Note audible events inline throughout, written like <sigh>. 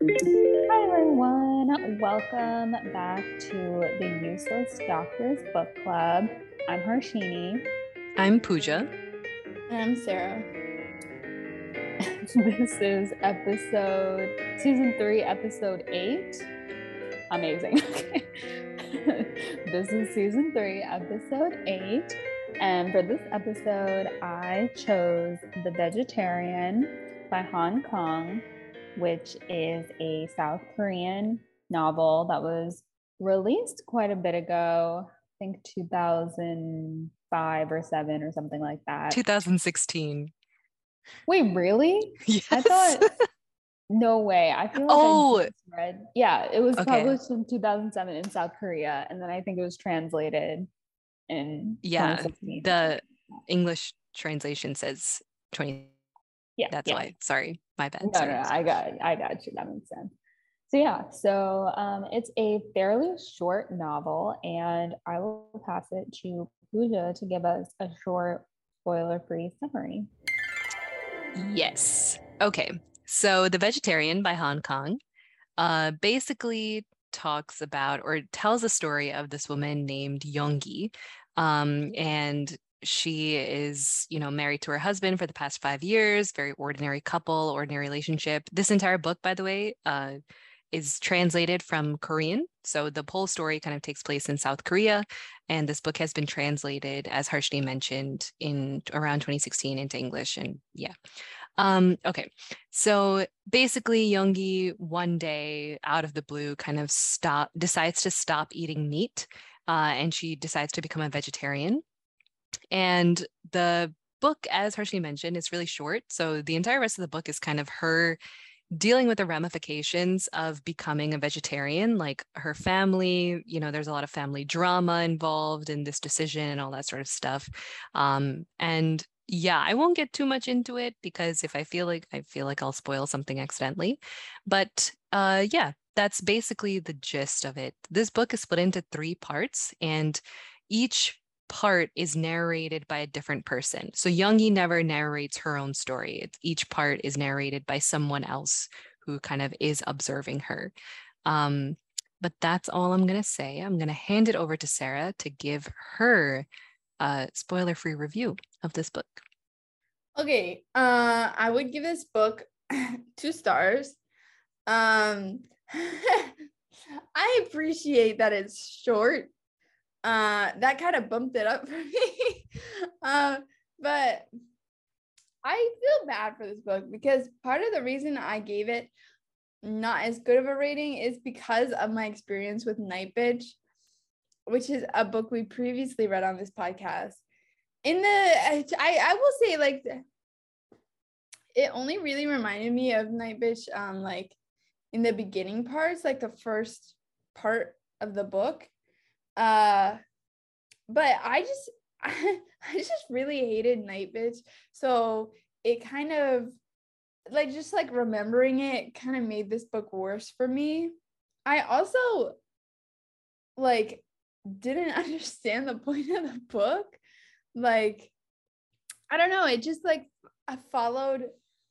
Hi, everyone. Welcome back to the Useless Doctors Book Club. I'm Harshini. I'm Pooja. And I'm Sarah. <laughs> this is episode, season three, episode eight. Amazing. <laughs> <laughs> this is season three, episode eight. And for this episode, I chose The Vegetarian by Han Kang, which is a South Korean novel that was released quite a bit ago. I think 2005 or 7 or something like that. 2016. Wait, really? Yes. I thought <laughs> no way. I feel like Oh. I read. Yeah, it was Okay. published in 2007 in South Korea, and then I think it was translated in Yeah, the English translation says 20. yeah, That's yeah. why. Sorry. My bad. No, Sorry. no, I got, I got you. That makes sense. So yeah, so um, it's a fairly short novel, and I will pass it to Pooja to give us a short, spoiler-free summary. Yes. Okay. So The Vegetarian by Han Kang uh, basically talks about or tells a story of this woman named Yonggi. Um, and she is, you know, married to her husband for the past five years, very ordinary couple, ordinary relationship. This entire book, by the way, uh, is translated from Korean. So the whole story kind of takes place in South Korea. And this book has been translated, as Harshini mentioned, in around 2016 into English. And yeah. Um, okay. So basically, Yoongi one day out of the blue kind of stop decides to stop eating meat uh, and she decides to become a vegetarian. And the book, as Harshini mentioned, is really short. So the entire rest of the book is kind of her dealing with the ramifications of becoming a vegetarian, like her family, you know, there's a lot of family drama involved in this decision and all that sort of stuff. Um, and yeah, I won't get too much into it because if I feel like I feel like I'll spoil something accidentally. But uh yeah, that's basically the gist of it. This book is split into three parts and each part is narrated by a different person. So Youngie never narrates her own story. It's, each part is narrated by someone else who kind of is observing her. Um, but that's all I'm going to say. I'm going to hand it over to Sarah to give her a spoiler free review of this book. Okay, uh, I would give this book <laughs> two stars. Um, <laughs> I appreciate that it's short. Uh, that kind of bumped it up <laughs> for me. uh, but I feel bad for this book because part of the reason I gave it not as good of a rating is because of my experience with Night Bitch, which is a book we previously read on this podcast. In the, I, I will say like, it only really reminded me of Night Bitch, um, like in the beginning parts, like the first part of the book. Uh, but I just, I, <laughs> I just really hated Night Bitch. So it kind of, like, just like remembering it kind of made this book worse for me. I also, like, didn't <laughs> understand the point of the book. Like, I don't know. It just like I followed,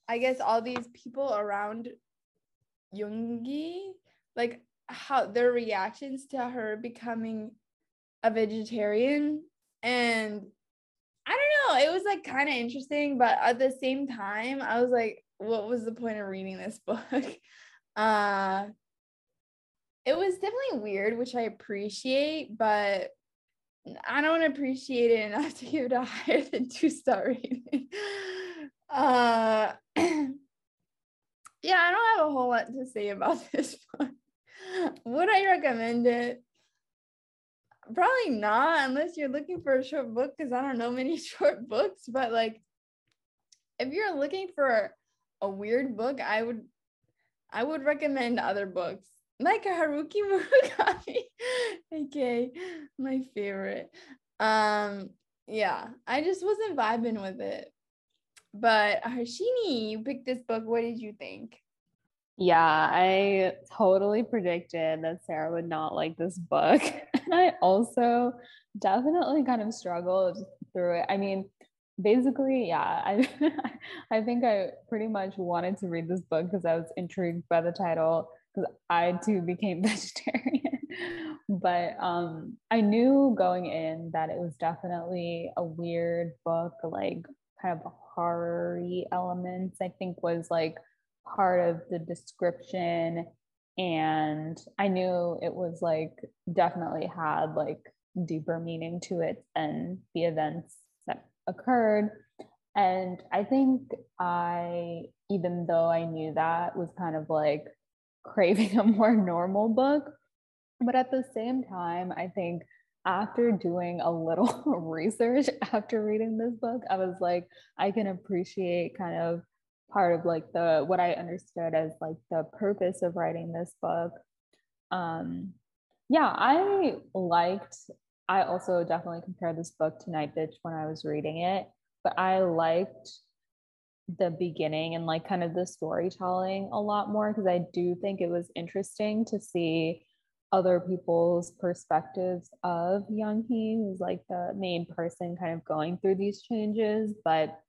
I guess, all these people around Yoongi, like how their reactions to her becoming a vegetarian. And I don't know, it was like kind of interesting, but at the same time, I was like, what was the point of reading this <laughs> book? Uh it was definitely weird, which I appreciate, but I don't appreciate it enough <laughs> to give it a higher than two star rating. <laughs> Uh, <clears throat> yeah, I don't have a whole lot to say about this book. <laughs> Would I recommend it? Probably not, unless you're looking for a short book, because I don't know many <laughs> short books. But like, if you're looking for a weird book, I would, I would recommend other books like Haruki <laughs> Murakami, okay, my favorite. Um, yeah, I just wasn't vibing with it. But Harshini, you picked this book. What did you think? Yeah, I totally predicted that Sarah would not like this book. <laughs> And I also definitely kind of struggled through it. I mean, basically, yeah, I <laughs> I think I pretty much wanted to read this book because I was intrigued by the title because I too became <laughs> vegetarian. but um, I knew going in that it was definitely a weird book, like kind of horror elements. I think was like part of the description and i knew it was like definitely had like deeper meaning to it than the events that occurred. And i think i even though i knew that was kind of like craving a more normal book but at the same time i think after doing a little <laughs> research after reading this book i was like i can appreciate kind of part of like the what I understood as like the purpose of writing this book. Um, yeah, I liked. I also definitely compared this book to Night Bitch when I was reading it, but I liked the beginning and like kind of the storytelling a lot more because I do think it was interesting to see other people's perspectives of Young Hee, who's like the main person kind of going through these changes. But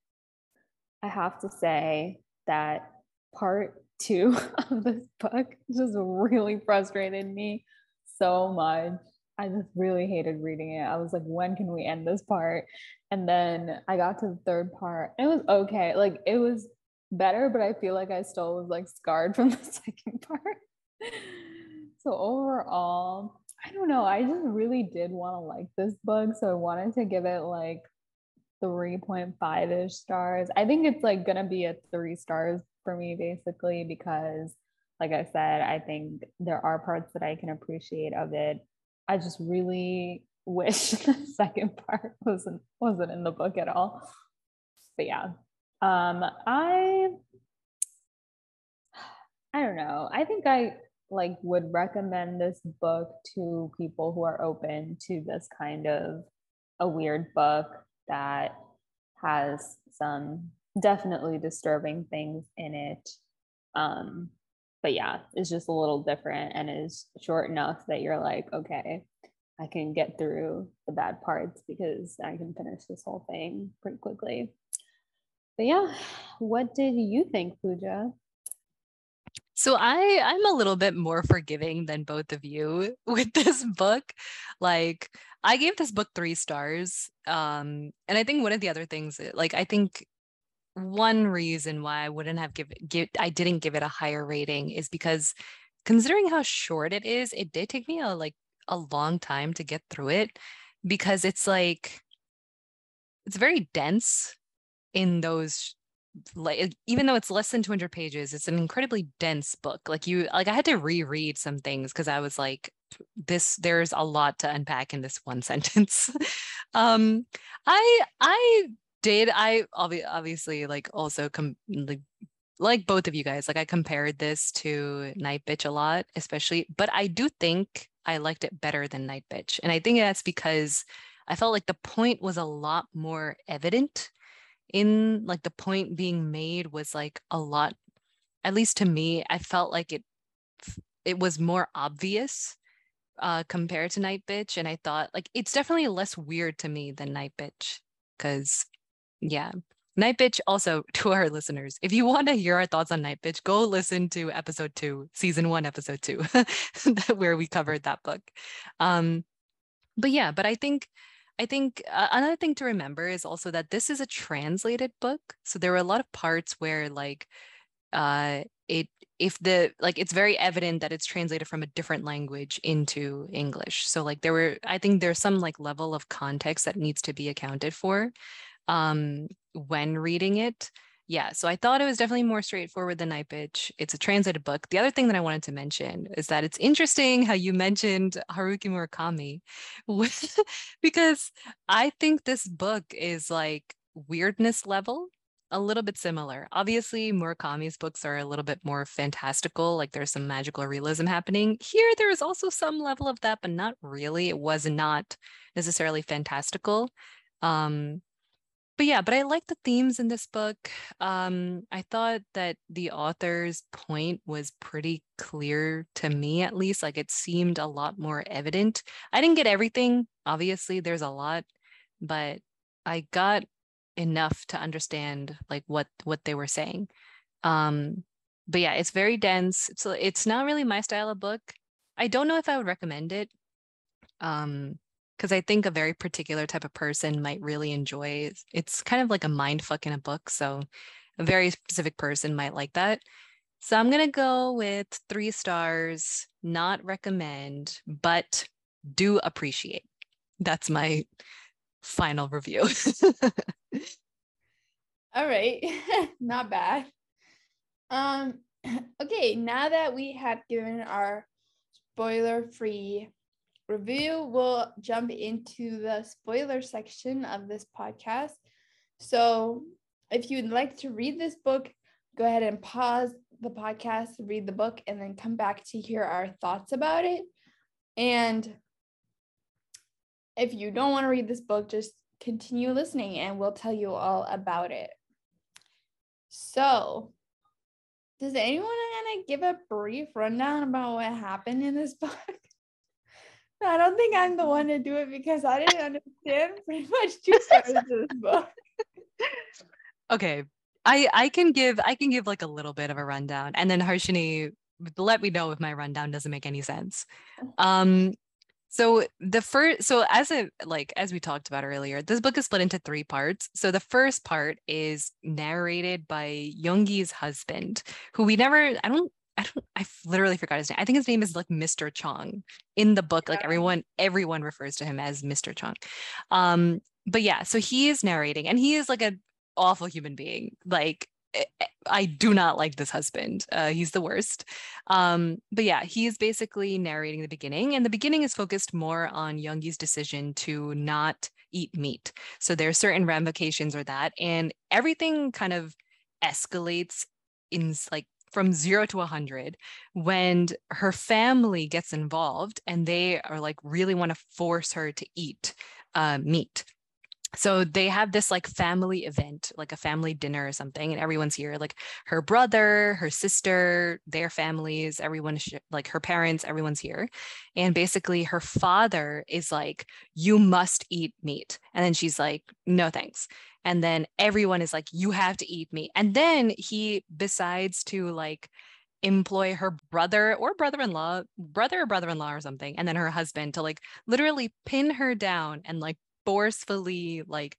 I have to say that part two <laughs> of this book just really frustrated me so much. I just really hated reading it. I was like, when can we end this part? And then I got to the third part. it was okay. Like it was better, but I feel like I still was like scarred <laughs> from the second part. so overall, I don't know. I just really did want to like this book. So I wanted to give it like 3.5 ish stars. I think it's like gonna be a three stars for me basically because like I said, I think there are parts that I can appreciate of it. I just really <laughs> wish the second part wasn't wasn't in the book at all. But yeah. Um I I don't know. I think I like would recommend this book to people who are open to this kind of a weird book that has some definitely disturbing things in it. Um, but yeah, it's just a little different and is short enough that you're like, okay, I can get through the bad parts because I can finish this whole thing pretty quickly. But yeah, what did you think, Pooja? So I I'm a little bit more forgiving than both of you <laughs> with this book. Like I gave this book 3 stars. Um and I think one of the other things eh, like I think one reason why I wouldn't have give, give I didn't give it a higher rating is because considering how short it is, it did take me a like a long time to get through it because it's like it's very dense in those like even though it's less than 200 pages it's an incredibly dense book. Like you like i had to reread some things because i was like this there's a lot to unpack in this one <laughs> sentence. Um i i did i obviously like also come like like both of you guys like i compared this to night bitch a lot especially but i do think i liked it better than night bitch and i think that's because i felt like the point was a lot more evident in like the point being made was like a lot at least to me i felt like it it was more obvious uh compared to night bitch and i thought like it's definitely less weird to me than night bitch because yeah Night Bitch, also <laughs> to our listeners, if you want to hear our thoughts on Night Bitch, go listen to episode two, season one, episode two, <laughs> where we covered that book. Um, but yeah, but I think I think uh, another thing to remember is also that this is a translated book. So there were a lot of parts where like uh it if the like it's very evident that it's translated from a different language into English. So like there were I think there's some like level of context that needs to be accounted for um when reading it yeah, so I thought it was definitely more straightforward than Night Bitch. It's a translated book. The other thing that I wanted to mention is that it's interesting how you mentioned Haruki Murakami, <laughs> because I think this book is like weirdness level a little bit similar. Obviously, Murakami's books are a little bit more fantastical, like there's some magical realism happening. Here, there is also some level of that, but not really. It was not necessarily fantastical. Um, but yeah, but I like the themes in this book. Um, I thought that the author's point was pretty clear to me, at least. Like it seemed a lot more evident. I didn't get everything. Obviously, there's a lot, but I got enough to understand like what what they were saying. Um, but yeah, it's very dense. So it's not really my style of book. I don't know if I would recommend it. Um, because I think a very particular type of person might really enjoy it's kind of like a mind fuck in a book. So a very specific person might like that. So I'm gonna go with three stars, not recommend, but do appreciate. That's my final review. <laughs> All right, <laughs> not bad. Um, <clears throat> okay, now that we have given our spoiler-free review, we'll jump into the spoiler section of this podcast. So, if you'd like to read this book, go ahead and pause the podcast, read the book, and then come back to hear our thoughts about it. And if you don't want to read this book, just continue listening and we'll tell you all about it. So, does anyone want to give a brief rundown about what happened in this <laughs> book? I don't think I'm the one to do it because I didn't understand <laughs> pretty much two <laughs> thirds of this book. Okay, I I can give I can give like a little bit of a rundown, and then Harshini let me know if my rundown doesn't make any sense. Um, so the first, so as a like as we talked about earlier, this book is split into three parts. So the first part is narrated by Yoongi's husband, who we never, I don't, I don't, I literally forgot his name. I think his name is like Mr. Cheong in the book. Like everyone, everyone refers to him as Mr. Cheong. Um, but yeah, so he is narrating, and he is like an awful human being. Like Eh, eh, I do not like this husband. Uh, he's the worst. Um, but yeah, he is basically narrating the beginning, and the beginning is focused more on Yoongi's decision to not eat meat. So there are certain ramifications or that, and everything kind of escalates in like from zero to a 100 when her family gets involved and they are like really want to force her to eat uh, meat so they have this like family event like a family dinner or something and everyone's here like her brother her sister their families everyone like her parents everyone's here and basically her father is like you must eat meat and then she's like no thanks and then everyone is like you have to eat meat and then he decides to like employ her brother or brother-in-law brother or brother-in-law or something and then her husband to like literally pin her down and like forcefully like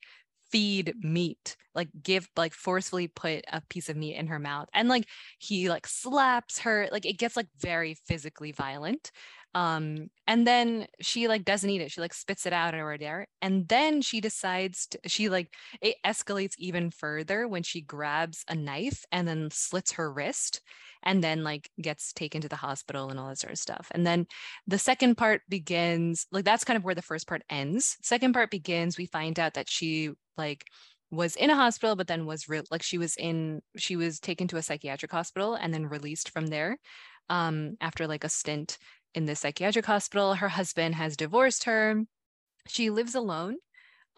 feed meat like give like forcefully put a piece of meat in her mouth and like he like slaps her like it gets like very physically violent um and then she like doesn't eat it she like spits it out or whatever and then she decides to, she like it escalates even further when she grabs a knife and then slits her wrist and then like gets taken to the hospital and all that sort of stuff. And then the second part begins, like that's kind of where the first part ends. Second part begins, we find out that she like was in a hospital but then was re- like she was in she was taken to a psychiatric hospital and then released from there um, after like a stint in the psychiatric hospital her husband has divorced her she lives alone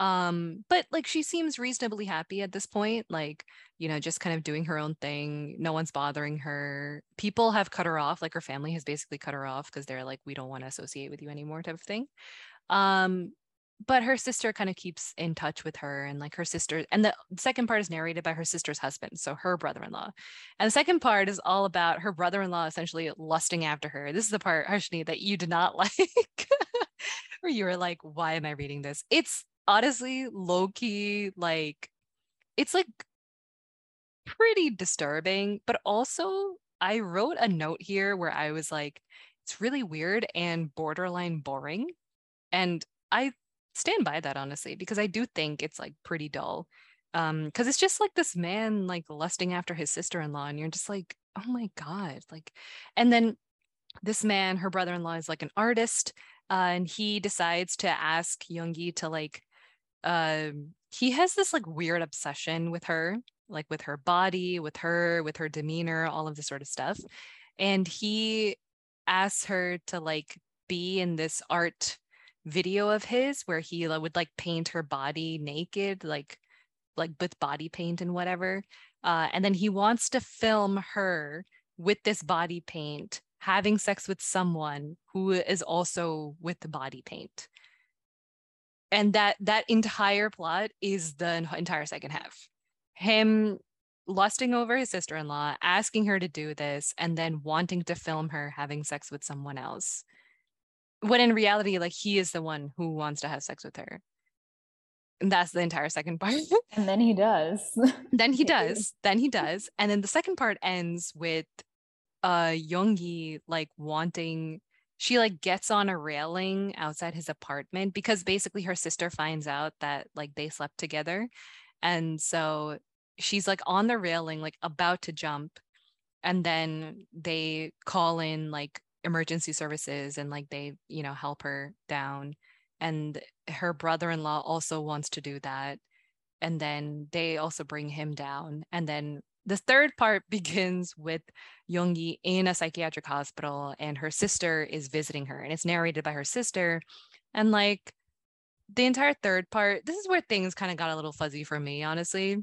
um but like she seems reasonably happy at this point like you know just kind of doing her own thing no one's bothering her. People have cut her off like her family has basically cut her off because they're like we don't want to associate with you anymore type of thing. Um but her sister kind of keeps in touch with her and like her sister and the second part is narrated by her sister's husband so her brother-in-law. And the second part is all about her brother-in-law essentially lusting after her. This is the part harshini that you did not <laughs> like where you were like why am i reading this? It's honestly low key like it's like pretty disturbing but also i wrote a note here where i was like it's really weird and borderline boring and i stand by that honestly because i do think it's like pretty dull um because it's just like this man like lusting after his sister-in-law and you're just like oh my god like and then this man her brother-in-law is like an artist uh, and he decides to ask Yoongi to like um, he has this like weird obsession with her, like with her body, with her, with her demeanor, all of this sort of stuff. And he asks her to like be in this art video of his where he would like paint her body naked, like like with body paint and whatever. Uh, and then he wants to film her with this body paint having sex with someone who is also with the body paint and that that entire plot is the entire second half. Him lusting over his sister-in-law asking her to do this and then wanting to film her having sex with someone else when in reality like he is the one who wants to have sex with her. And that's the entire second part. <laughs> And then he does. <laughs> Then he <laughs> does. then he does. And then the second part ends with uh Yoongi like wanting she like gets on a railing outside his apartment because basically her sister finds out that like they slept together. And so she's like on the railing like about to jump. And then they call in like emergency services and like they you know help her down. And her brother-in-law also wants to do that. And then they also bring him down. And then the third part <laughs> begins with Yoongi in a psychiatric hospital and her sister is visiting her and it's narrated by her sister and like the entire third part this is where things kind of got a little fuzzy for me honestly.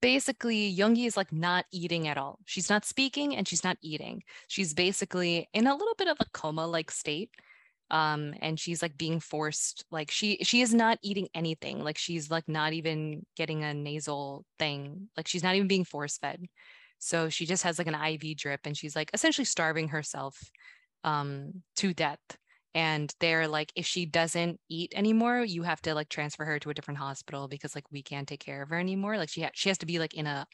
Basically Yoongi is like not eating at all. She's not speaking and she's not eating. She's basically in a little bit of a coma like state um and she's like being forced like she she is not eating anything like she's like not even getting a nasal thing like she's not even being force fed. So she just has like an iv drip and she's like essentially starving herself um to death. And they're like if she doesn't eat anymore you have to like transfer her to a different hospital because like we can't take care of her anymore. Like she ha- she has to be like in a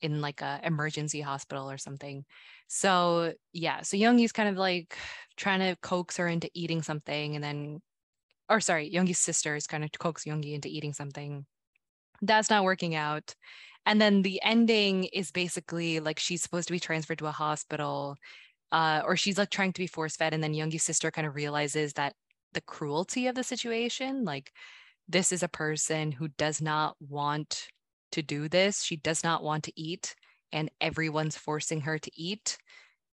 in like a emergency hospital or something. So yeah, so Yoongi's kind of like trying to coax her into eating something and then or sorry, Yoongi's sister is kind of coax Yoongi into eating something. That's not working out. And then the ending is basically like she's supposed to be transferred to a hospital, uh, or she's like trying to be force fed. And then Yoongi's sister kind of realizes that the cruelty of the situation, like this is a person who does not want to do this. She does not want to eat, and everyone's forcing her to eat,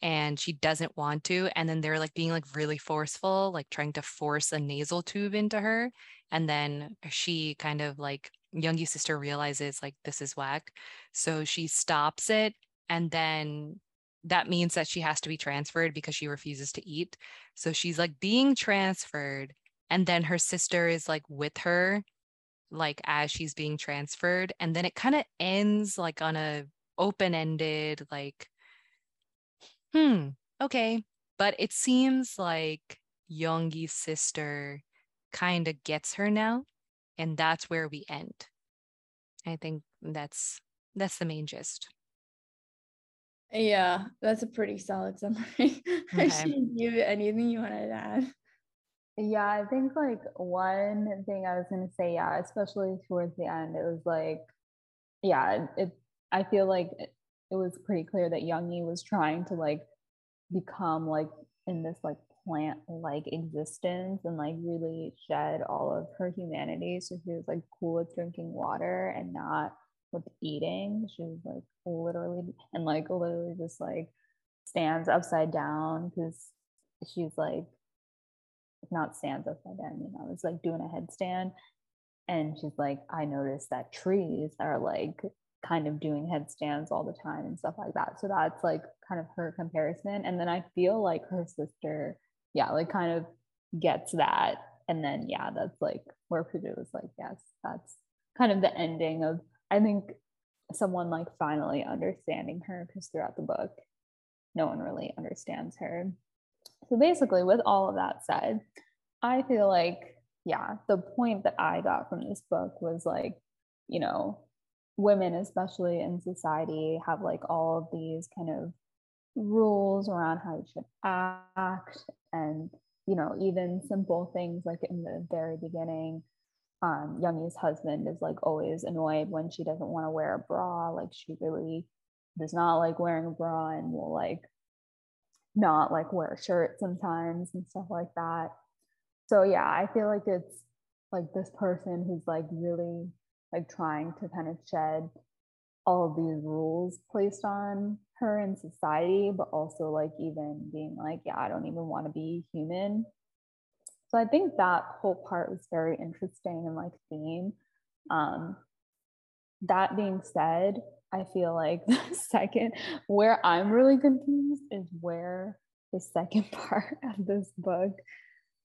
and she doesn't want to. And then they're like being like really forceful, like trying to force a nasal tube into her. And then she kind of like Yoongi's sister realizes like this is whack. So she stops it. And then that means that she has to be transferred because she refuses to eat. So she's like being transferred. And then her sister is like with her like as she's being transferred and then it kind of ends like on a open-ended like hmm okay. But it seems like Yoongi's sister kind of gets her now and that's where we end. I think that's that's the main gist. Yeah that's a pretty solid summary. <laughs> Okay. you anything you wanted to add yeah, I think like one thing I was gonna say, yeah, especially towards the end, it was like, yeah, it. I feel like it, it was pretty clear that Yoongi was trying to like become like in this like plant like existence and like really shed all of her humanity. So she was like cool with drinking water and not with eating. She was like literally and like literally just like stands upside down because she's like not stands up upside down, you know, it's like doing a headstand. And she's like, I noticed that trees are like kind of doing headstands all the time and stuff like that. So that's like kind of her comparison. And then I feel like her sister, yeah, like kind of gets that. And then, yeah, that's like where Pooja was like, yes, that's kind of the ending of, I think, someone like finally understanding her because throughout the book, no one really understands her. So basically, with all of that said, I feel like, yeah, the point that I got from this book was like, you know, women, especially in society, have like all of these kind of rules around how you should act and you know even simple things like in the very beginning um husband is like always annoyed when she doesn't want to wear a bra like she really does not like wearing a bra and will like not like wear a shirt sometimes and stuff like that. So yeah, I feel like it's like this person who's like really like trying to kind of shed all of these rules placed on her in society, but also like even being like, yeah, I don't even want to be human. So I think that whole part was very interesting and like theme. Um, that being said, I feel like <laughs> the second, where I'm really confused is where the second <laughs> part of this book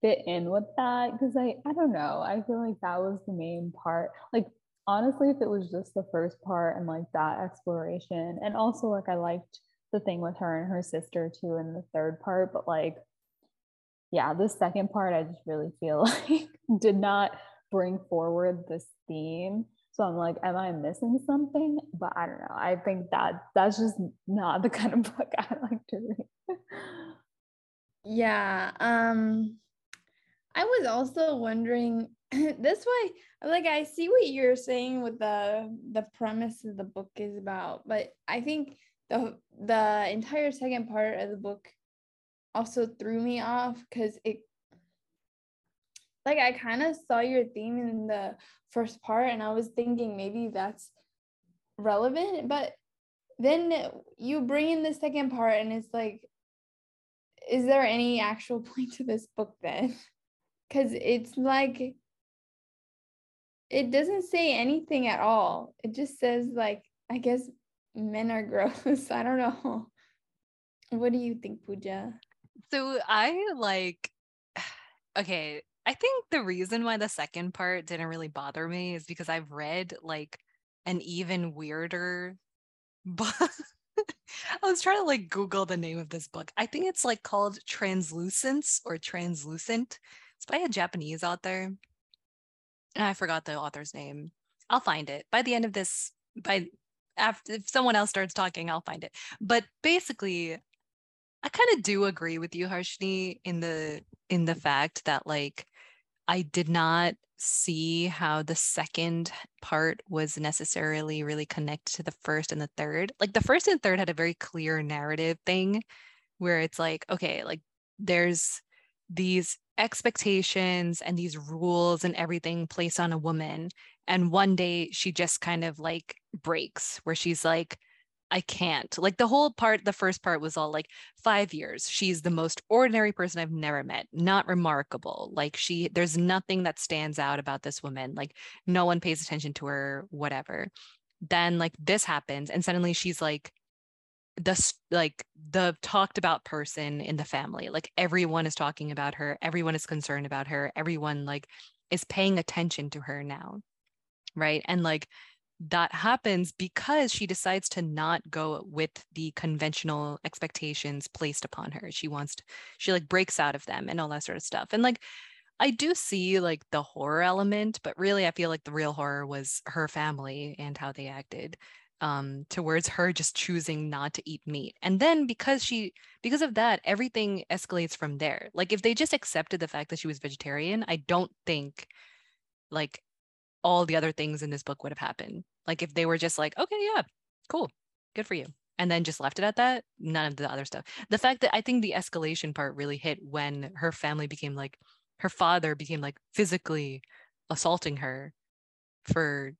fit in with that because I I don't know. I feel like that was the main part. Like honestly, if it was just the first part and like that exploration, and also like I liked the thing with her and her sister too in the third part, but like yeah, the second part I just really feel <laughs> like did not bring forward this theme. So I'm like, am I missing something? But I don't know. I think that that's just not the <laughs> kind of book I like to read. yeah. Um I was also wondering <clears throat> this way like I see what you're saying with the the premise of the book is about, but I think the the entire second part of the book also threw me off because it like I kind of saw your theme in the first part and I was thinking maybe that's relevant, but then you bring in the second part and it's like is there any actual <laughs> point to this book then? Cuz it's like it doesn't say anything at all. It just says like I guess men are <laughs> gross. I don't know. What do you think, Pooja? So I like <sighs> okay, I think the reason why the second part didn't really bother me is because I've read like an even weirder <laughs> book. I was trying to like Google the name of this book. I think it's like called Translucence or Translucent. It's by a Japanese author. And I forgot the author's name. I'll find it by the end of this. By after if someone else starts talking, I'll find it. But basically, I kind of do agree with you, Harshini, in the in the fact that like I did not see how the second part was necessarily really connected to the first and the third. Like the first and third had a very clear narrative thing where it's like, okay, like there's these expectations and these rules and everything placed on a woman. And one day she just kind of like breaks where she's like, I can't. Like the whole part, the first part was all like five years. She's the most ordinary person I've never met, not remarkable. Like she, there's nothing that stands out about this woman. Like no one pays attention to her, whatever. Then like this happens, and suddenly she's like, the like the talked about person in the family like everyone is talking about her everyone is concerned about her everyone like is paying attention to her now right and like that happens because she decides to not go with the conventional expectations placed upon her she wants to she like breaks out of them and all that sort of stuff and like i do see like the horror element but really i feel like the real horror was her family and how they acted um, towards her just choosing not to eat meat. And then because she, because of that, everything escalates from there. Like if they just accepted the fact that she was vegetarian, I don't think like all the other things in this book would have happened. Like if they were just like, okay, yeah, cool, good for you. And then just left it at that, none of the other stuff. The fact that I think the escalation part really hit when her family became like, her father became like physically assaulting her for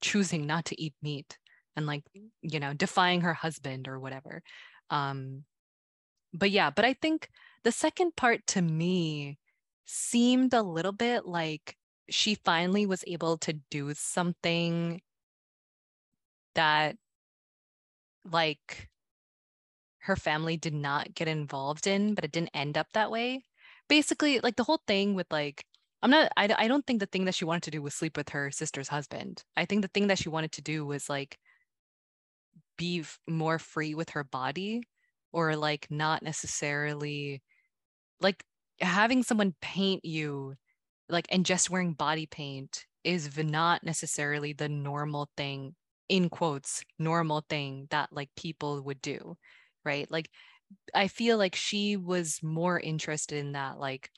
choosing not to eat meat and like you know defying her husband or whatever um but yeah but i think the second part to me seemed a little bit like she finally was able to do something that like her family did not get involved in but it didn't end up that way. Basically like the whole thing with like i'm not I, I don't think the thing that she wanted to do was sleep with her sister's husband. I think the thing that she wanted to do was like be more free with her body or like not necessarily like having someone paint you like and just wearing body paint is not necessarily the normal thing in quotes normal thing that like people would do right? Like i feel like she was more interested in that like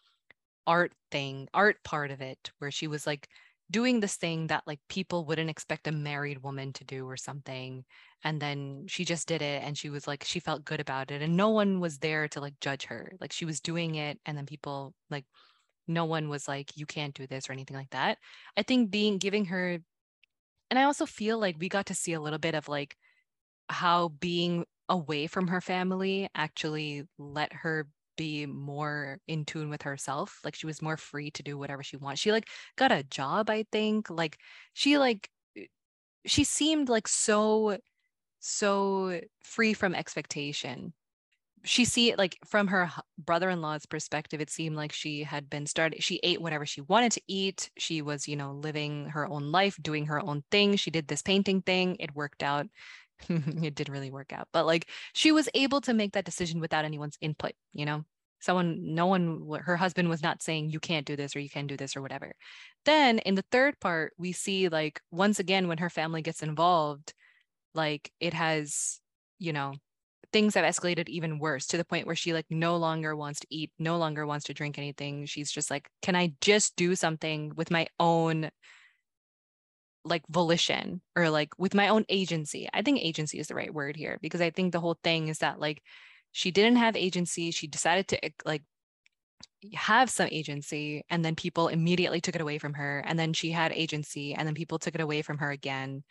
art thing art part of it where she was like doing this thing that like people wouldn't expect a married woman to do or something and then she just did it and she was like she felt good about it and no one was there to like judge her. Like she was doing it and then people like no one was like you can't do this or anything like that. I think being giving her and i also feel like we got to see a little bit of like how being away from her family actually let her be more in tune with herself. Like she was more free to do whatever she wants. She like got a job i think. Like she like eh, she seemed like so so free from expectation she see it like from her brother-in-law's perspective it seemed like she had been started she ate whatever she wanted to eat she was you know living her own life doing her own thing she did this painting thing it worked out <laughs> it didn't really work out but like she was able to make that decision without anyone's input you know? Someone no one her husband was not saying you can't do this or you can do this or whatever. Then in the third part we see like once again when her family gets involved like it has you know things have escalated even worse to the point where she like no longer wants to eat no longer wants to drink anything. She's just like can i just do something with my own like volition or like with my own agency? I think agency is the right word here because i think the whole thing is that like she didn't have agency. She decided to like have some agency and then people immediately took it away from her and then she had agency and then people took it away from her again.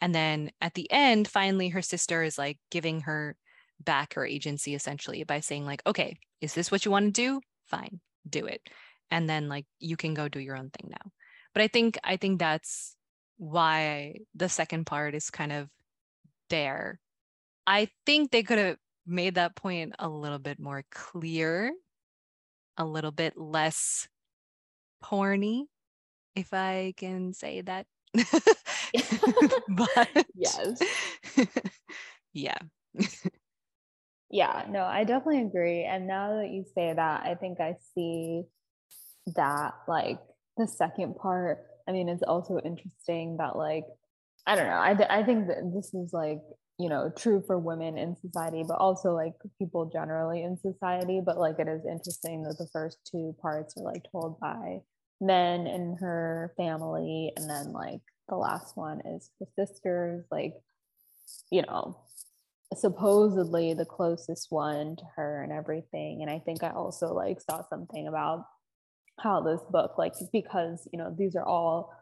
And then at the end finally her sister is like giving her back her agency essentially by saying like okay is this what you want to do? Fine do it. And then like you can go do your own thing now. But i think i think that's why the second part is kind of there. I think they could have made that point a little bit more clear a little bit less porny if i can say that. <laughs> <laughs> But yes. <laughs> yeah yeah, no, I definitely agree. And now that you say that, I think I see that like the second part. I mean, it's also interesting that like I don't know. I I think that this is like you know true for women in society, but also like people generally in society. But like it is interesting that the first two parts are like told by men in her family, and then like the last one is her sisters. Like you know supposedly the closest one to her and everything and i think i also like saw something about how this book like because you know these are all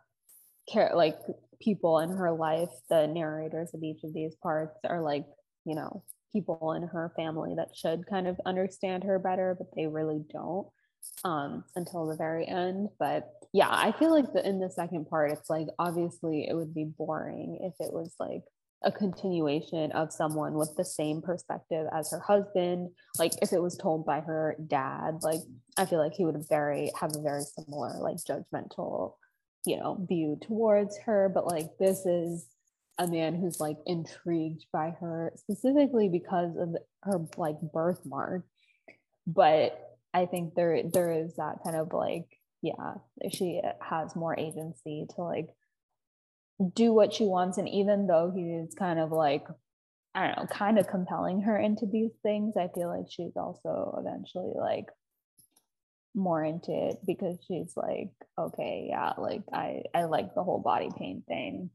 care like people in her life the narrators of each of these parts are like you know people in her family that should kind of understand her better but they really don't um until the very end but yeah i feel like the, in the second part it's like obviously it would be boring if it was like a continuation of someone with the same perspective as her husband. Like if it was told by her dad like i feel like he would very have a very similar like judgmental you know view towards her. But like this is a man who's like intrigued by her specifically because of her like birthmark. But i think there there is that kind of like yeah she has more agency to like do what she wants. And even though he is kind of like, I don't know, kind of compelling her into these things, I feel like she's also eventually like more into it because she's like, okay, yeah, like I I like the whole body pain thing.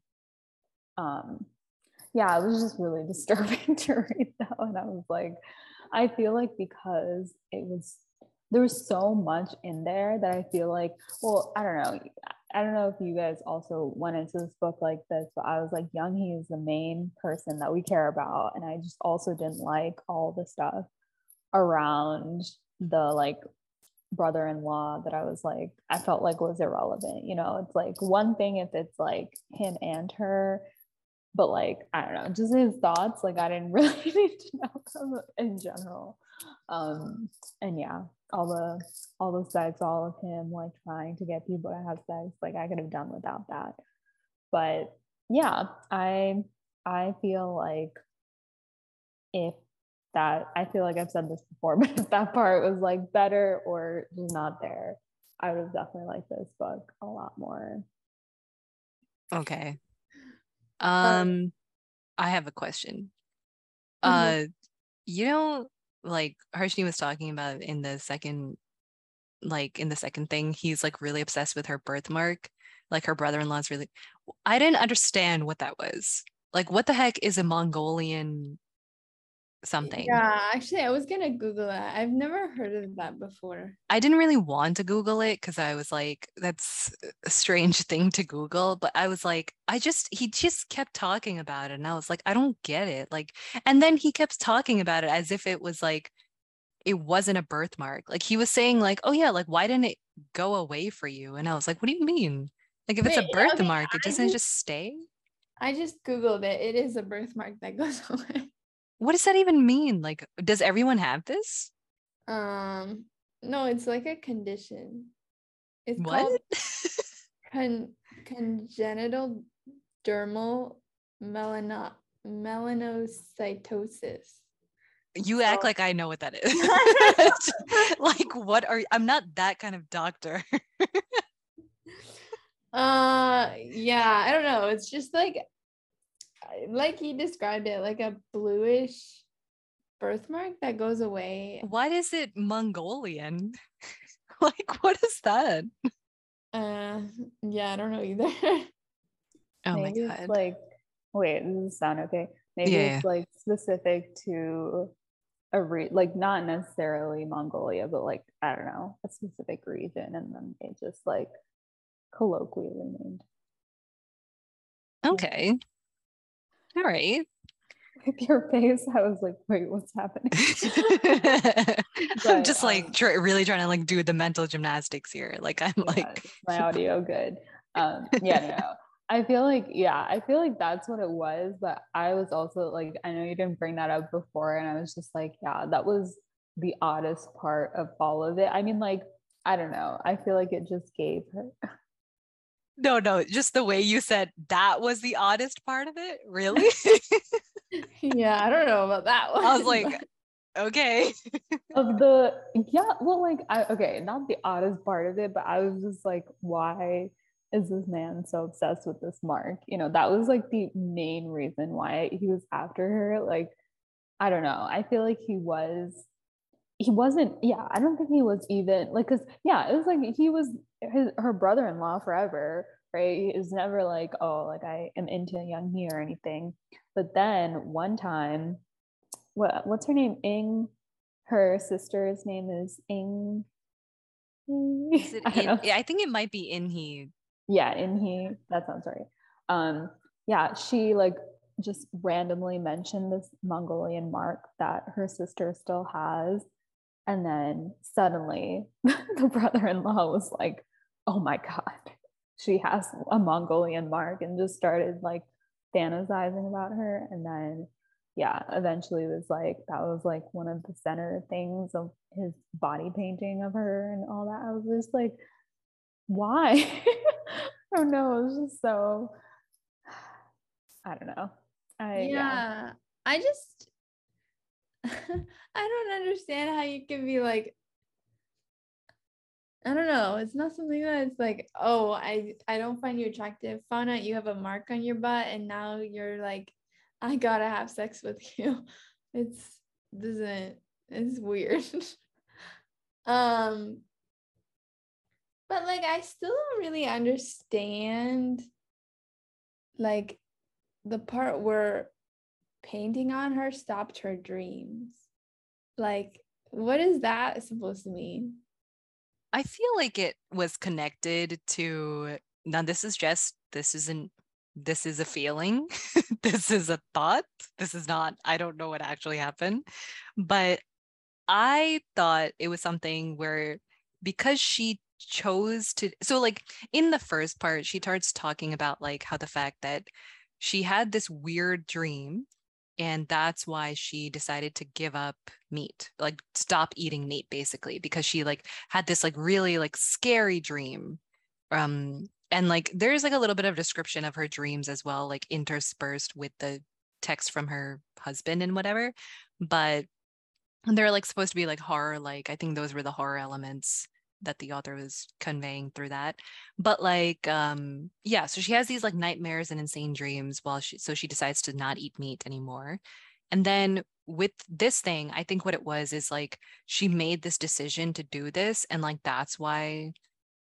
Um yeah, it was just really <laughs> disturbing to read that and I was like, I feel like because it was there was so much in there that I feel like, well, I don't know. I don't know if you guys also went into this book like this, but I was like, Young he is the main person that we care about. And I just also didn't like all the stuff around the like brother in law that I was like, I felt like was irrelevant. You know, it's like one thing if it's like him and her, but like, I don't know, just his thoughts, like, I didn't <laughs> really need to know them in general. Um, and yeah, all the all the sex, all of him like trying to get people to have sex. Like I could have done without that. But yeah, I I feel like if that I feel like I've said this before, <laughs> but if that part was like better or just not there, I would have definitely liked this book a lot more. Okay. Um, um I have a question. Mm-hmm. Uh you know like Harshini was talking about in the second like in the second thing he's like really obsessed with her birthmark like her brother-in-law's really I didn't understand what that was like what the heck is a Mongolian something. Yeah, actually, I was gonna Google that. I've never heard of that before. I didn't really want to Google it because I was like, that's a strange <laughs> thing to Google. But I was like, I just, he just kept talking about it. And I was like, I don't get it. Like, and then he kept talking about it as if it was like, it wasn't a birthmark. Like he was saying, like, oh yeah, like why didn't it go away for you? And I was like, what do you mean? Like if Wait, it's a birthmark, okay, it doesn't just, just stay. I just Googled it. It is a birthmark that <laughs> goes away. What does that even mean? Like, does everyone have this? Um, no, it's like a condition. It's What? called <laughs> con- congenital dermal melano- melanocytosis. you act like I know what that is. <laughs> <laughs> like, what are I'm not that kind of doctor. Uh, yeah, I don't know. It's just like, like he described it, like a bluish birthmark that goes away. Why is it Mongolian? <laughs> like, what is that? Uh, yeah, I don't know either. Oh Maybe my it's god. like, wait, does this sound okay? Maybe Yeah, it's like specific to a re like not necessarily Mongolia, but like I don't know, a specific region, and then they just like colloquially named. okay. All right. With your face, I was like, wait, what's happening? <laughs> I'm just like um, try, really trying to like do the mental gymnastics here. Like I'm Yeah, like my audio good. Um, yeah, no, no. I feel like, yeah, I feel like that's what it was. But I was also like, I know you didn't bring that up before, and I was just like, yeah, that was the oddest part of all of it. I mean, like, I don't know. I feel like it just gave her. No, no, just the way you said that was the oddest part of it. Really? <laughs> <laughs> yeah, I don't know about that one. I was like, okay. <laughs> of the yeah well like i okay not the oddest part of it but i was just like why is this man so obsessed with this mark you know that was like the main reason why he was after her like i don't know i feel like he was he wasn't yeah i don't think he was even like because yeah it was like he was his her brother-in-law forever right? He was never like oh like i am into Yeong-hye or anything. But then one time what what's her name? Ing her sister's name is ing Is it <laughs> I in. I think it might be In-hye. yeah In-hye that sounds right. Um yeah she like just randomly mentioned this mongolian mark that her sister still has and then suddenly <laughs> the brother-in-law was like oh my god. She has a mongolian mark and just started like fantasizing about her. And then yeah eventually was like that was like one of the center things of his body painting of her and all that. I was just like why? <laughs> I don't know. It was just so <sighs> i don't know. I, yeah. yeah. I just <laughs> I don't understand how you can be like I don't know. It's not something that it's like, oh, I I don't find you attractive. Found out you have a mark on your butt, and now you're like, I gotta have sex with <laughs> you. It's doesn't. It's weird. <laughs> um, but like, I still don't really understand, like, the part where painting on her stopped her dreams. Like, what is that supposed to mean? I feel like it was connected to now this is just this isn't this is a feeling. <laughs> this is a thought. This is not I don't know what actually happened. But I thought it was something where because she chose to so like in the first part she starts talking about like how the fact that she had this weird dream and that's why she decided to give up meat like stop eating meat basically because she like had this like really like scary dream um and like there's like a little bit of description of her dreams as well like interspersed with the text from her husband and whatever but they're like supposed to be like horror like i think those were the horror elements that the author was conveying through that. But like um yeah so she has these like nightmares and insane dreams while she so she decides to not eat meat anymore. And then with this thing i think what it was is like she made this decision to do this and like that's why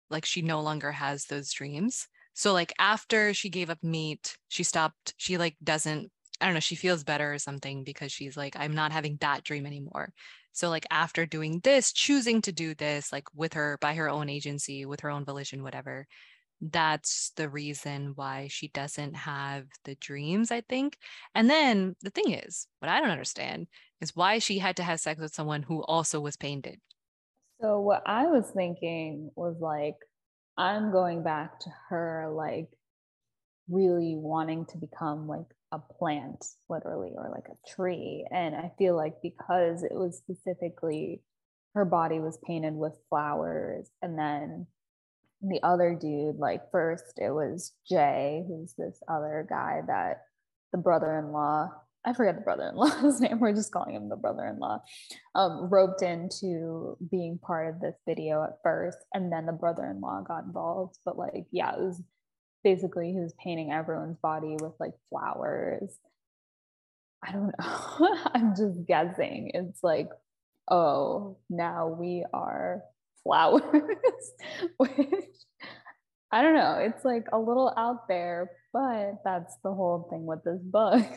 like she no longer has those dreams. So like after she gave up meat she stopped she like doesn't i don't know she feels better or something because she's like i'm not having that dream anymore so like after doing this choosing to do this like with her by her own agency with her own volition whatever that's the reason why she doesn't have the dreams i think. And then the thing is what i don't understand is why she had to have sex with someone who also was painted. So what I was thinking was like, I'm going back to her like really wanting to become like a plant literally or like a tree. And i feel like because it was specifically her body was painted with flowers. And then the other dude like first it was jay who's this other guy that the brother-in-law i forget the brother-in-law's <laughs> name we're just calling him the brother-in-law um, roped into being part of this video at first. And then the brother-in-law got involved. But like yeah it was basically he was painting everyone's body with like flowers. I don't know <laughs> i'm just guessing. It's like oh now we are flowers <laughs> which i don't know. It's like a little out there but that's the whole thing with this book. <laughs>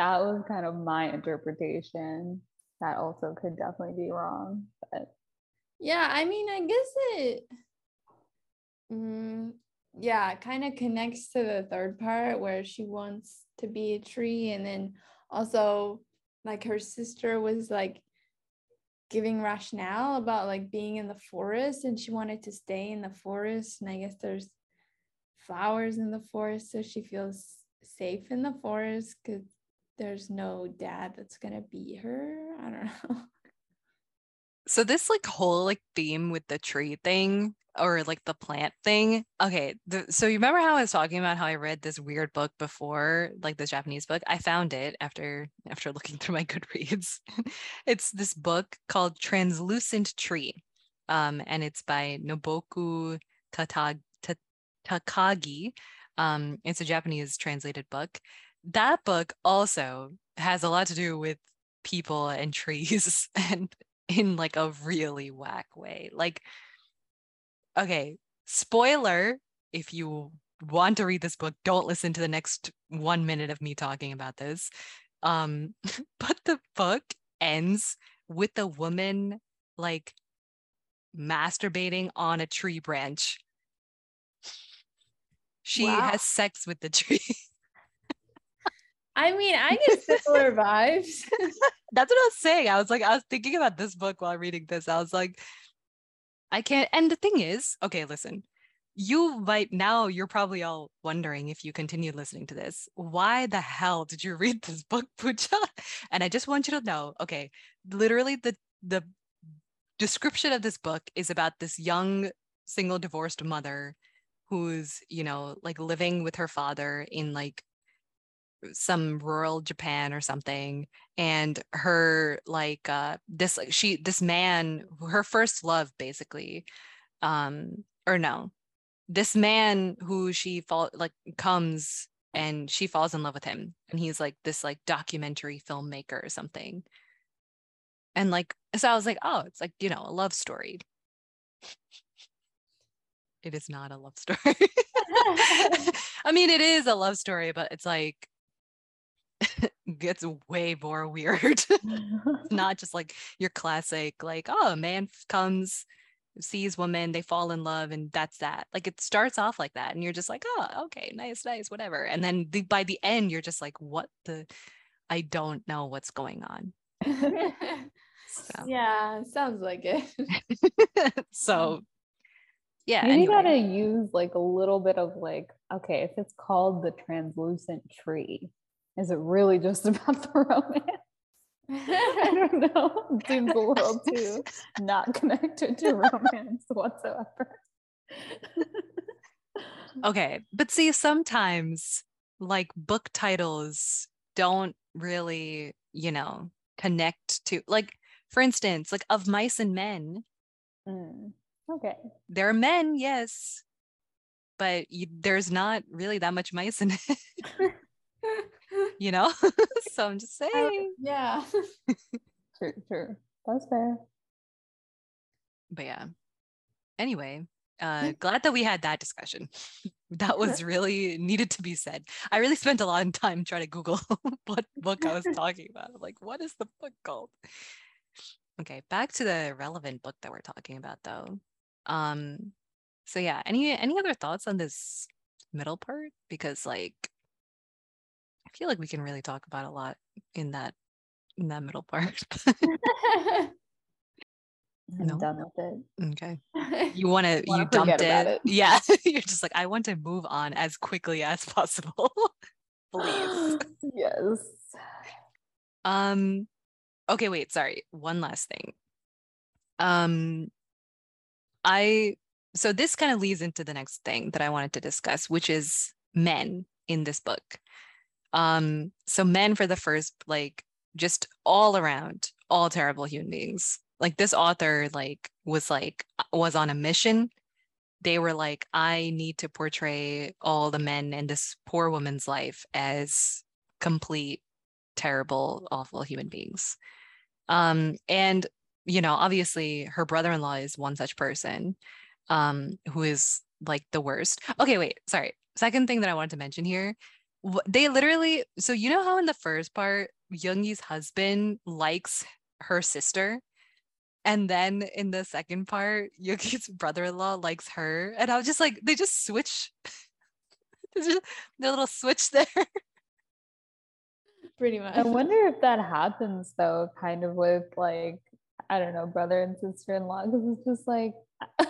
So that was kind of my interpretation. That also could definitely be wrong but yeah i mean i guess it mm, yeah kind of connects to the third part where she wants to be a tree and then also like her sister was like giving rationale about like being in the forest and she wanted to stay in the forest and i guess there's flowers in the forest so she feels safe in the forest because there's no dad that's gonna beat her i don't <laughs> know so this like whole like theme with the tree thing or like the plant thing. Okay, the, so you remember how I was talking about how I read this weird book before, like this Japanese book? I found it after after looking <laughs> through my Goodreads. <laughs> it's this book called Translucent Tree, um, and it's by Nobuko Tatag- Takagi. Um, it's a Japanese translated book. That book also has a lot to do with people and trees <laughs> and in like a really whack way. Like okay, spoiler if you want to read this book, don't listen to the next one minute of me talking about this. Um, <laughs> but the book ends with a woman like masturbating on a tree branch. She wow. has sex with the <laughs> tree. I mean, I get <laughs> similar vibes. <laughs> That's what I was saying. I was like, I was thinking about this book while reading this. I was like, I can't. And the thing is, okay, listen, you might now, you're probably all wondering if you continue listening to this, why the hell did you read this book, <laughs> Pooja? And I just want you to know, okay, literally the, the description of this book is about this young single divorced mother who's, you know, like living with her father in like some rural Japan or something and her like uh this she this man her first love basically um or no this man who she fall like comes and she falls in love with him and he's like this like documentary filmmaker or something. And like so I was like oh it's like you know a love story. It is not a love story. <laughs> I mean it is a love story but it's like <laughs> gets way more weird. <laughs> <laughs> Not just like your classic, like, oh, man comes, sees woman, they fall in love, and that's that. Like it starts off like that, and you're just like, oh, okay, nice, nice, whatever. And then the, by the end, you're just like, what the? I don't know what's going on. so. Yeah, sounds like it. so yeah you anyway. gotta use like a little bit of like okay if it's called the translucent tree is it really just <laughs> about the romance? I don't know. It seems a little <laughs> too not connected to romance whatsoever. okay. But see, sometimes like book titles don't really, you know, connect to, like, for instance, like Of Mice and Men. Mm, okay. There are men, yes, but you, there's not really that much mice in it <laughs> you know? <laughs> so I'm just saying. Yeah. <laughs> <laughs> true, true. That's fair. But yeah. Anyway, uh glad that we had that discussion. that was really needed to be said. I really spent a lot of time trying to Google what book I was talking about. I'm like, what is the book called? Okay, back to the relevant book that we're talking about though. Um so yeah, any any other thoughts on this middle part? Because like feel like we can really talk about a lot in that in that middle part. <laughs> <laughs> I'm no? done with it. Okay. <laughs> You want to you dumped it. it. Yeah. You're just like I want to move on as quickly as possible. Please. <gasps> yes. Um okay, wait, sorry. One last thing. Um I so this kind of leads into the next thing that I wanted to discuss, which is men in this book. Um so men for the first like just all around all terrible human beings. Like this author like was like was on a mission. They were like I need to portray all the men in this poor woman's life as complete terrible awful human beings. Um and you know, obviously her brother-in-law is one such person um who is like the worst. Okay, wait, sorry. Second thing that I wanted to mention here they literally so you know how in the first part Yoongi's husband likes her sister? And then in the second part Yoongi's <laughs> brother-in-law likes her? And I was just like they just switch. <laughs> There's just a little switch there. Pretty much. I wonder if that happens though kind of with like I don't know brother and sister-in-law because it's just like <laughs>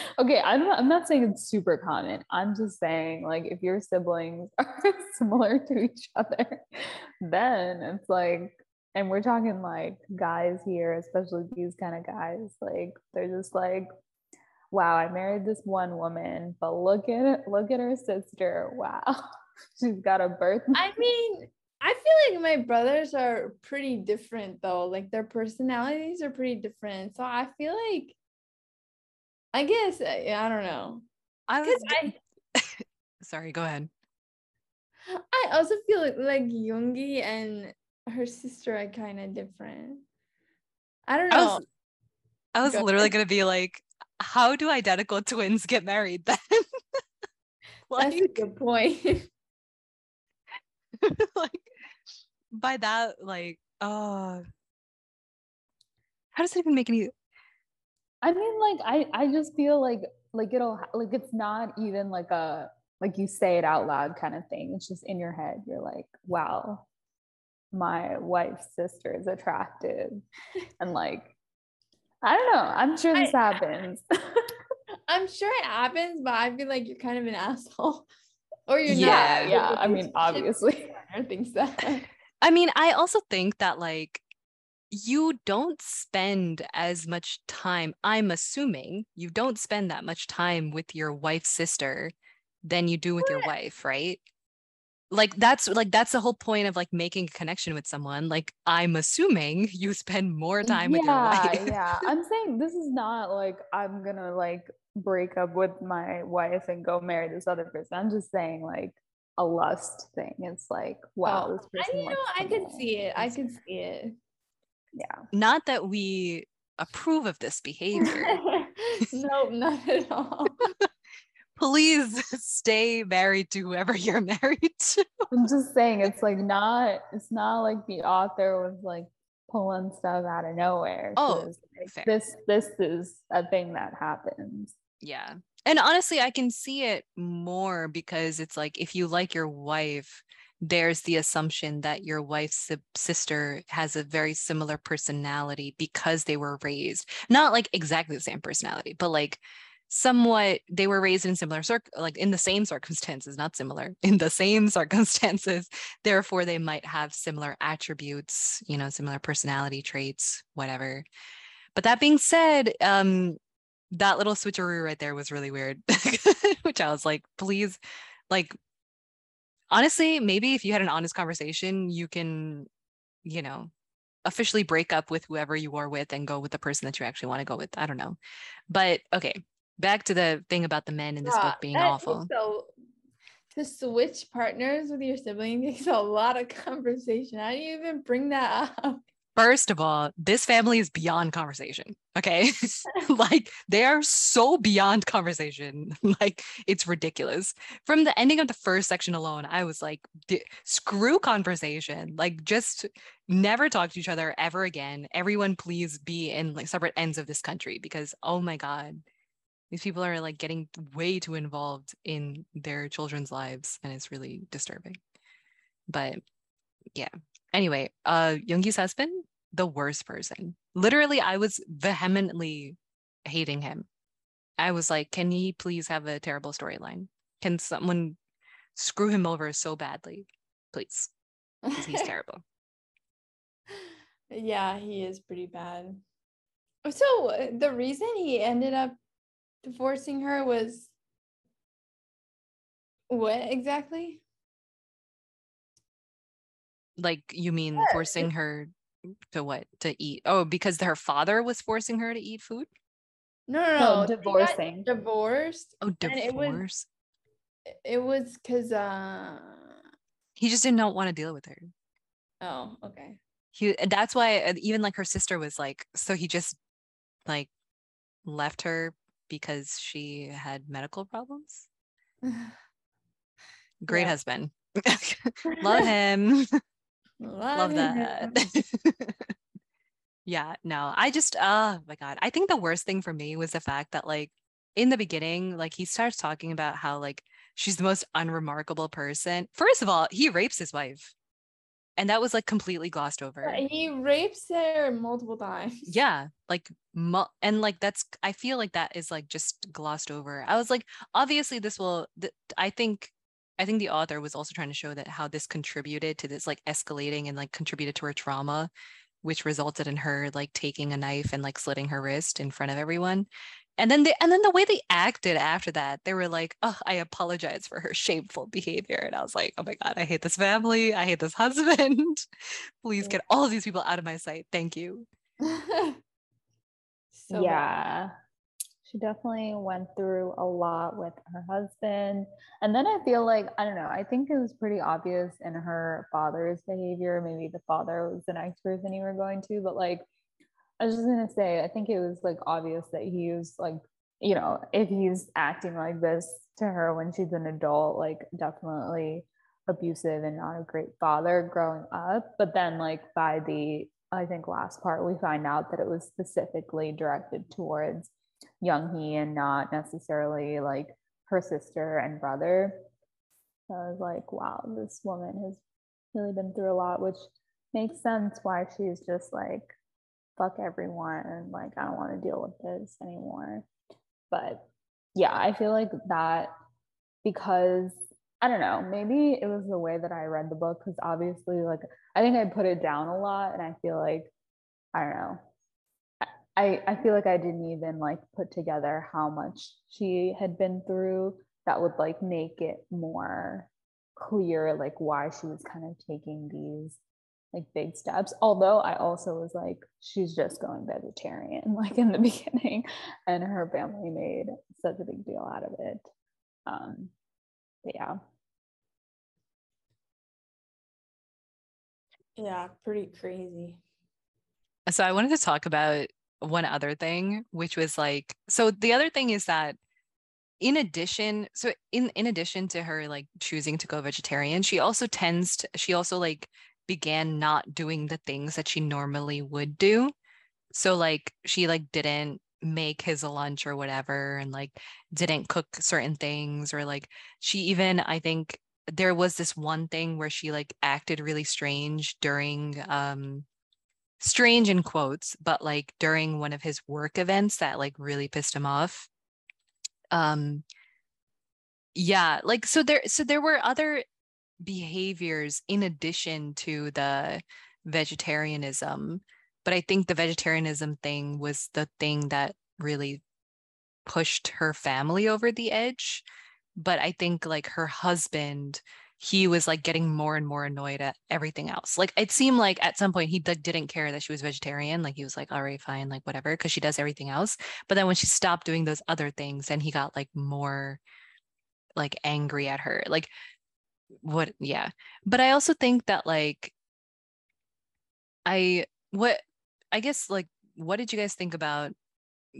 <laughs> okay, I'm not, I'm not saying it's super common. I'm just saying, like, if your siblings <laughs> are similar to each other, then it's like, and we're talking like guys here, especially these kind of guys, like, they're just like, wow, I married this one woman, but look at look at her sister. Wow, <laughs> she's got a birth. I mean, I feel like my brothers are pretty different though. Like their personalities are pretty different. So I feel like I guess I, I don't know. I was I, <laughs> sorry, go ahead. I also feel like, like Yoongi and her sister are kind of different. I don't know. I was, I was go literally ahead. gonna be like, how do identical twins get married then? like, <laughs> That's a good point. <laughs> like by that, like, oh, how does it even make any I mean, like I I just feel like like it'll like it's not even like a like you say it out loud kind of thing. It's just in your head. You're like, wow, my wife's sister is attractive, <laughs> and like I don't know. I'm sure this I, happens. <laughs> I'm sure it happens, but I feel like you're kind of an <laughs> asshole. Or you're yeah, not. Yeah, I mean, obviously. Thinks that. I mean, I also think that like you don't spend as much time, I'm assuming you don't spend that much time with your wife's sister than you do with your wife, right? Like that's like that's the whole point of like making a connection with someone. Like I'm assuming <laughs> you spend more time yeah, with your wife. yeah. <laughs> I'm saying this is not like I'm gonna like break up with my wife and go marry this other person. I'm just saying like a lust thing. It's like, wow, oh, this person. I, you know, I could see it. I could see it yeah. Not that we approve of this behavior. <laughs> <laughs> No not at all. <laughs> Please stay married to whoever you're married to. I'm just saying it's like not it's not like the author was like pulling stuff out of nowhere. Oh like, this this is a thing that happens. Yeah. And honestly i can see it more because it's like if you like your wife there's the assumption that your wife's sister has a very similar personality because they were raised not like exactly the same personality but like somewhat they were raised in similar circ like in the same circumstances not similar <laughs> in the same circumstances therefore they might have similar attributes you know similar personality traits whatever. But that being said um that little switcheroo right there was really weird <laughs> which i was like please like honestly, maybe if you had an honest conversation, you can, you know, officially break up with whoever you are with and go with the person that you actually want to go with. I don't know. But okay, back to the thing about the men in this yeah, book being awful. So to switch partners with your sibling <laughs> takes a lot of conversation. How do you even bring that up? First of all, this family is beyond conversation. Okay. <laughs> like they are so beyond conversation. <laughs> like it's ridiculous. From the ending of the first section alone, I was like, screw conversation. Like just never talk to each other ever again. Everyone please be in like separate ends of this country because oh my God, these people are like getting way too involved in their children's lives and it's really disturbing. But yeah, Anyway, uh Yoongi's husband, the worst person. Literally, I was vehemently hating him. I was like, can he please have a terrible storyline? Can someone screw him over so badly? please. He's <laughs> terrible. yeah, he is pretty bad. So the reason he ended up divorcing her was what exactly? Like you mean Yeah, forcing her to what? To eat. Oh, because her father was forcing her to eat food? No, no, No, no. divorcing. Divorced. Oh, it was- divorce. It was because uh He just did not want to deal with her. oh, okay. He and that's why uh, even like her sister was like, so he just like left her because she had medical problems. <sighs> Great Yeah. husband. <laughs> <laughs> Love him. <laughs> Love him. that. <laughs> yeah, no, I just, oh my God. I think the worst thing for me was the fact that, like, in the beginning, like, he starts talking about how, like, she's the most unremarkable person. First of all, he rapes his wife, and that was, like, completely glossed over. He rapes her multiple times. Yeah, like, mu- and like, that's, I feel like that is, like, just glossed over. I was like, obviously, this will, th- I think. I think the author was also trying to show that how this contributed to this like escalating and like contributed to her trauma, which resulted in her like taking a knife and like slitting her wrist in front of everyone. And then they and then the way they acted after that, they were like, "Oh, I apologize for her <laughs> shameful behavior." And I was like, "Oh my god, I hate this family. I hate this <laughs> husband. Please get all of these people out of my sight. Thank you." <laughs> so bad. She definitely went through a lot with her husband. And then I feel like, I don't know, I think it was pretty obvious in her father's behavior. Maybe the father was the next person you were going to, but like, I was just gonna say, I think it was like obvious that he was like, you know, if he's acting like this to her when she's an adult, like definitely abusive and not a great father growing up. But then, like, by the I think last part, we find out that it was specifically directed towards Yeong-hye and not necessarily like her sister and brother. So I was like, wow, this woman has really been through a lot, which makes sense why she's just like, fuck everyone and like, I don't want to deal with this anymore. But yeah, I feel like that because I don't know, maybe it was the way that I read the book because obviously, like, I think I put it down a lot and I feel like, I don't know. I, I feel like I didn't even like put together how much she had been through that would like make it more clear like why she was kind of taking these like big steps. Although i also was like she's just going vegetarian <laughs> like in the <laughs> beginning and her family made such a big deal out of it. Um but yeah. Yeah, pretty crazy. So I wanted to talk about one other thing, which was like, so the other thing is that in addition, so in in addition to her like choosing to go vegetarian, she also tends to, she also like began not doing the things that she normally would do. So like she like didn't make his lunch or whatever and like didn't cook certain things or like she even I think there was this one thing where she like acted really strange during um strange in quotes but like during one of his work events that like really pissed him off. Um yeah like so there so there were other behaviors in addition to the vegetarianism but i think the vegetarianism thing was the thing that really pushed her family over the edge. But i think like her husband he was like getting more and more annoyed at everything else. Like it seemed like at some point he like, didn't care that she was vegetarian like he was like all right fine like whatever because she does everything else. But then when she stopped doing those other things then he got like more like angry at her like what yeah. But i also think that like i what i guess like what did you guys think about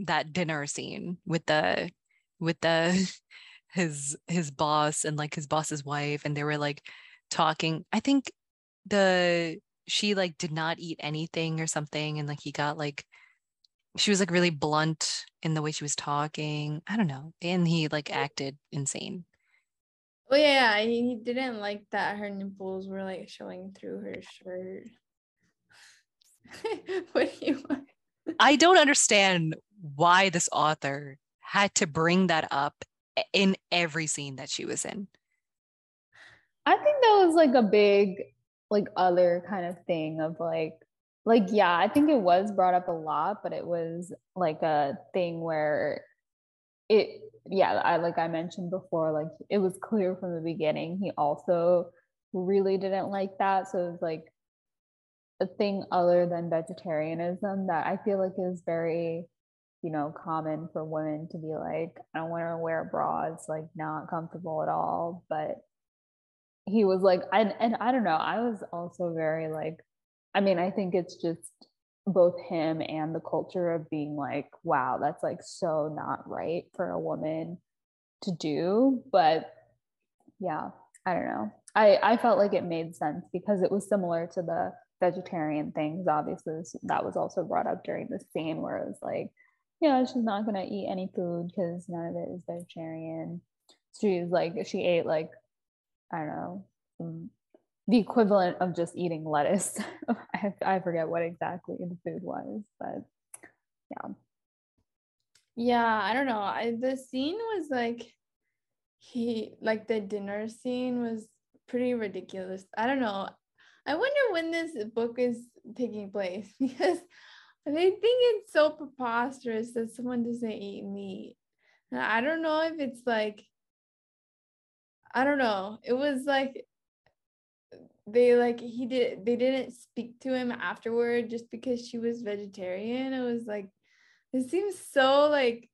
that dinner scene with the with the <laughs> his his boss and like his boss's wife and they were like talking i think the she like did not eat anything or something and like he got like she was like really blunt in the way she was talking i don't know and he like acted insane Oh yeah, he didn't like that her nipples were like showing through her shirt. <laughs> what do you want? I don't understand why this author had to bring that up in every scene that she was in. I think that was like a big, like, other kind of thing of like, like, yeah, I think it was brought up a lot, but it was like a thing where it, yeah, I like I mentioned before, like, it was clear from the beginning. He also really didn't like that. So it was like a thing other than vegetarianism that I feel like is very you know, common for women to be like, I don't want to wear a bra. It's like not comfortable at all. But he was like, and and I don't know. I was also very like, I mean, I think it's just both him and the culture of being like, wow, that's like so not right for a woman to do. But yeah, I don't know. I I felt like it made sense because it was similar to the vegetarian things. Obviously, that was also brought up during the scene where it was like yeah, she's not gonna eat any food because none of it is vegetarian. She's like, she ate like, I don't know, the equivalent of just eating lettuce. <laughs> I, I forget what exactly the food was, but yeah. Yeah, I don't know. I, the scene was like, he like the dinner scene was pretty ridiculous. I don't know. I wonder when this book is taking place <laughs> because they think it's so preposterous that someone doesn't eat meat. And I don't know if it's like, I don't know. It was like they like he did they didn't speak to him afterward just because she was vegetarian. It was like it seems so like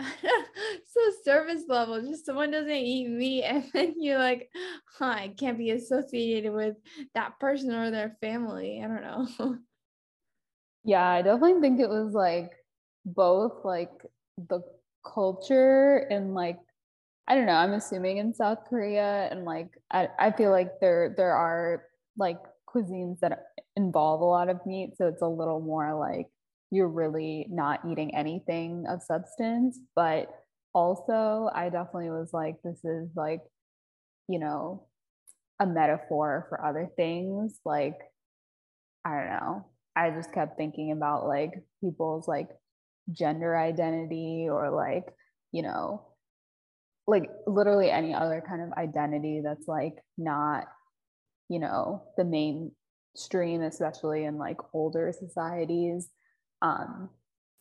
<laughs> so surface level. Just someone doesn't eat meat, <laughs> and then you're like, huh, I can't be associated with that person or their family. I don't know. <laughs> Yeah, I definitely think it was like both like the culture and like I don't know, I'm assuming in South Korea and like I, I feel like there there are like cuisines that involve a lot of meat. So it's a little more like you're really not eating anything of substance. But also I definitely was like, this is like, you know, a metaphor for other things. Like, I don't know, I just kept thinking about like people's like gender identity or like, you know, like literally any other kind of identity that's like not, you know, the mainstream, especially in like older societies. Um,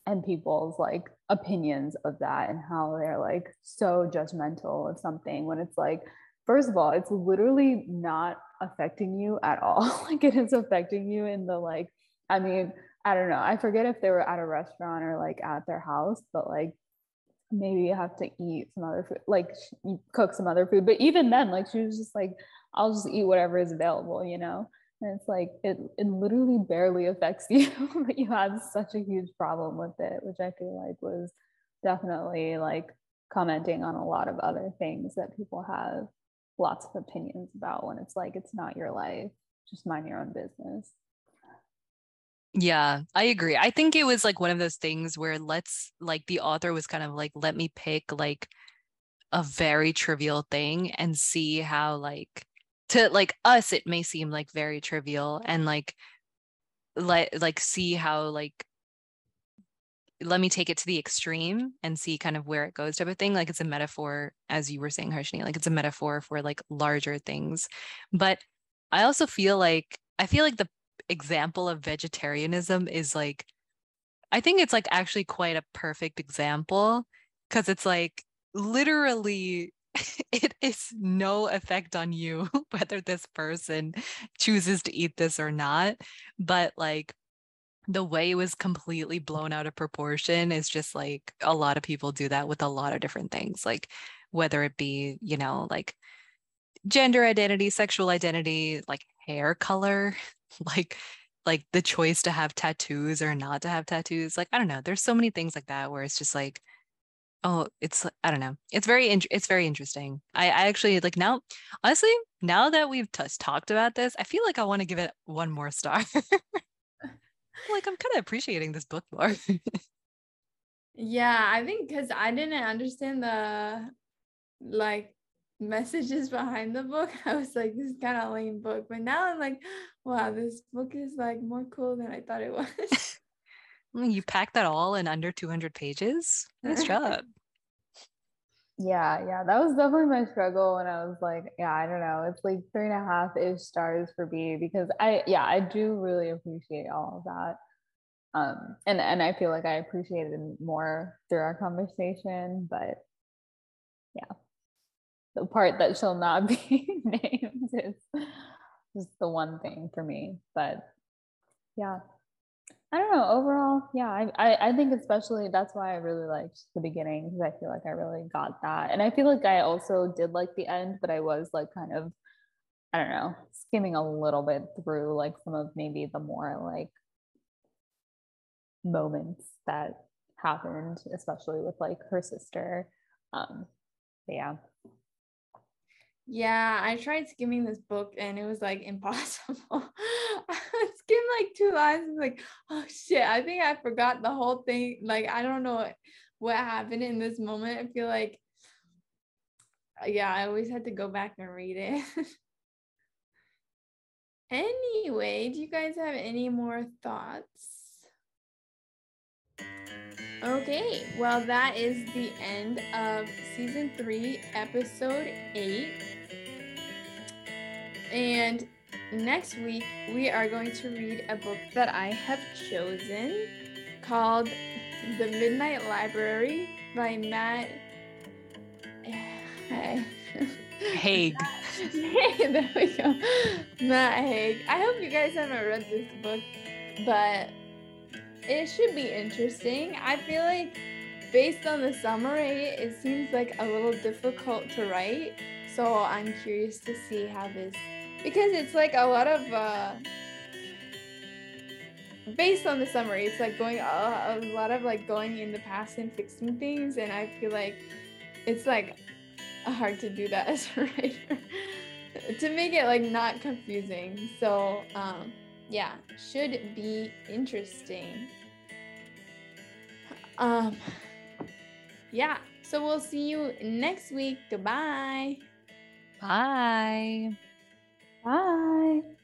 and people's like opinions of that and how they're like so judgmental of something when it's like first of all it's literally not affecting you at all <laughs> like it is affecting you in the like I mean, I don't know. I forget if they were at a restaurant or like at their house, but like maybe you have to eat some other food, like cook some other food. But even then, like she was just like, I'll just eat whatever is available, you know? And it's like it it literally barely affects <laughs> you, but you have such a huge problem with it, which I feel like was definitely like commenting on a lot of other things that people have lots of opinions about when it's like it's not your life, just mind your own business. Yeah, I agree. I think it was like one of those things where let's like the author was kind of like, let me pick like a very trivial thing and see how like to like us it may seem like very trivial and like let like see how like let me take it to the extreme and see kind of where it goes type of thing like it's a metaphor as you were saying harshini like it's a metaphor for like larger things but i also feel like i feel like the example of vegetarianism is like I think it's like actually quite a perfect example because it's like literally <laughs> it is no effect on you <laughs> whether this person chooses to eat this or not but like the way it was completely blown out of proportion is just like a lot of people do that with a lot of different things like whether it be you know like gender identity sexual identity like hair color <laughs> like like the choice to have tattoos or not to have tattoos like i don't know there's so many things like that where it's just like oh it's i don't know it's very in- it's very interesting. I, I actually like now honestly now that we've t- talked about this i feel like i want to give it one more star. <laughs> Like i'm kind of appreciating this book more. <laughs> Yeah i think because i didn't understand the like messages behind the book, <laughs> I was like, this is kind of lame book. But now I'm like, wow, this book is like more cool than I thought it was. <laughs> you packed that all in under 200 pages. Nice <laughs> job. yeah, yeah, that was definitely my struggle when I was like, yeah, I don't know, it's like three and a half ish stars for B because I, yeah, I do really appreciate all of that. Um, and and I feel like I appreciated more through our conversation, but yeah, the part that shall not <laughs> be named is just the one thing for me. But yeah, I don't know. Overall, yeah, I, I, I think especially that's why I really liked the beginning because I feel like I really got that, and I feel like I also did like the end, but I was like kind of, I don't know, skimming a little bit through like some of maybe the more like moments that happened, especially with like her sister. Um, yeah. Yeah, I tried skimming this book and it was like <laughs> impossible. I skimmed like two lines and like, oh shit, I think I forgot the whole thing. Like, I don't know what, what happened in this moment. I feel like, uh, yeah, I always had to go back and read it. <laughs> anyway, do you guys have any more thoughts? Okay, well, that is the end of season three, episode eight. And next week, we are going to read a book that I have chosen called The Midnight Library by Matt Haig. <laughs> there we go. Matt Haig. I hope you guys haven't read this book, but it should be interesting. I feel like based on the summary, it seems like a little difficult to write. So I'm curious to see how this because it's like a lot of uh based on the summary it's like going a lot of like going in the past and fixing things and i feel like it's like hard to do that <laughs> as a writer. To make it like not confusing. So um yeah should be interesting. Um yeah so we'll see you next week. Goodbye. Bye Bye.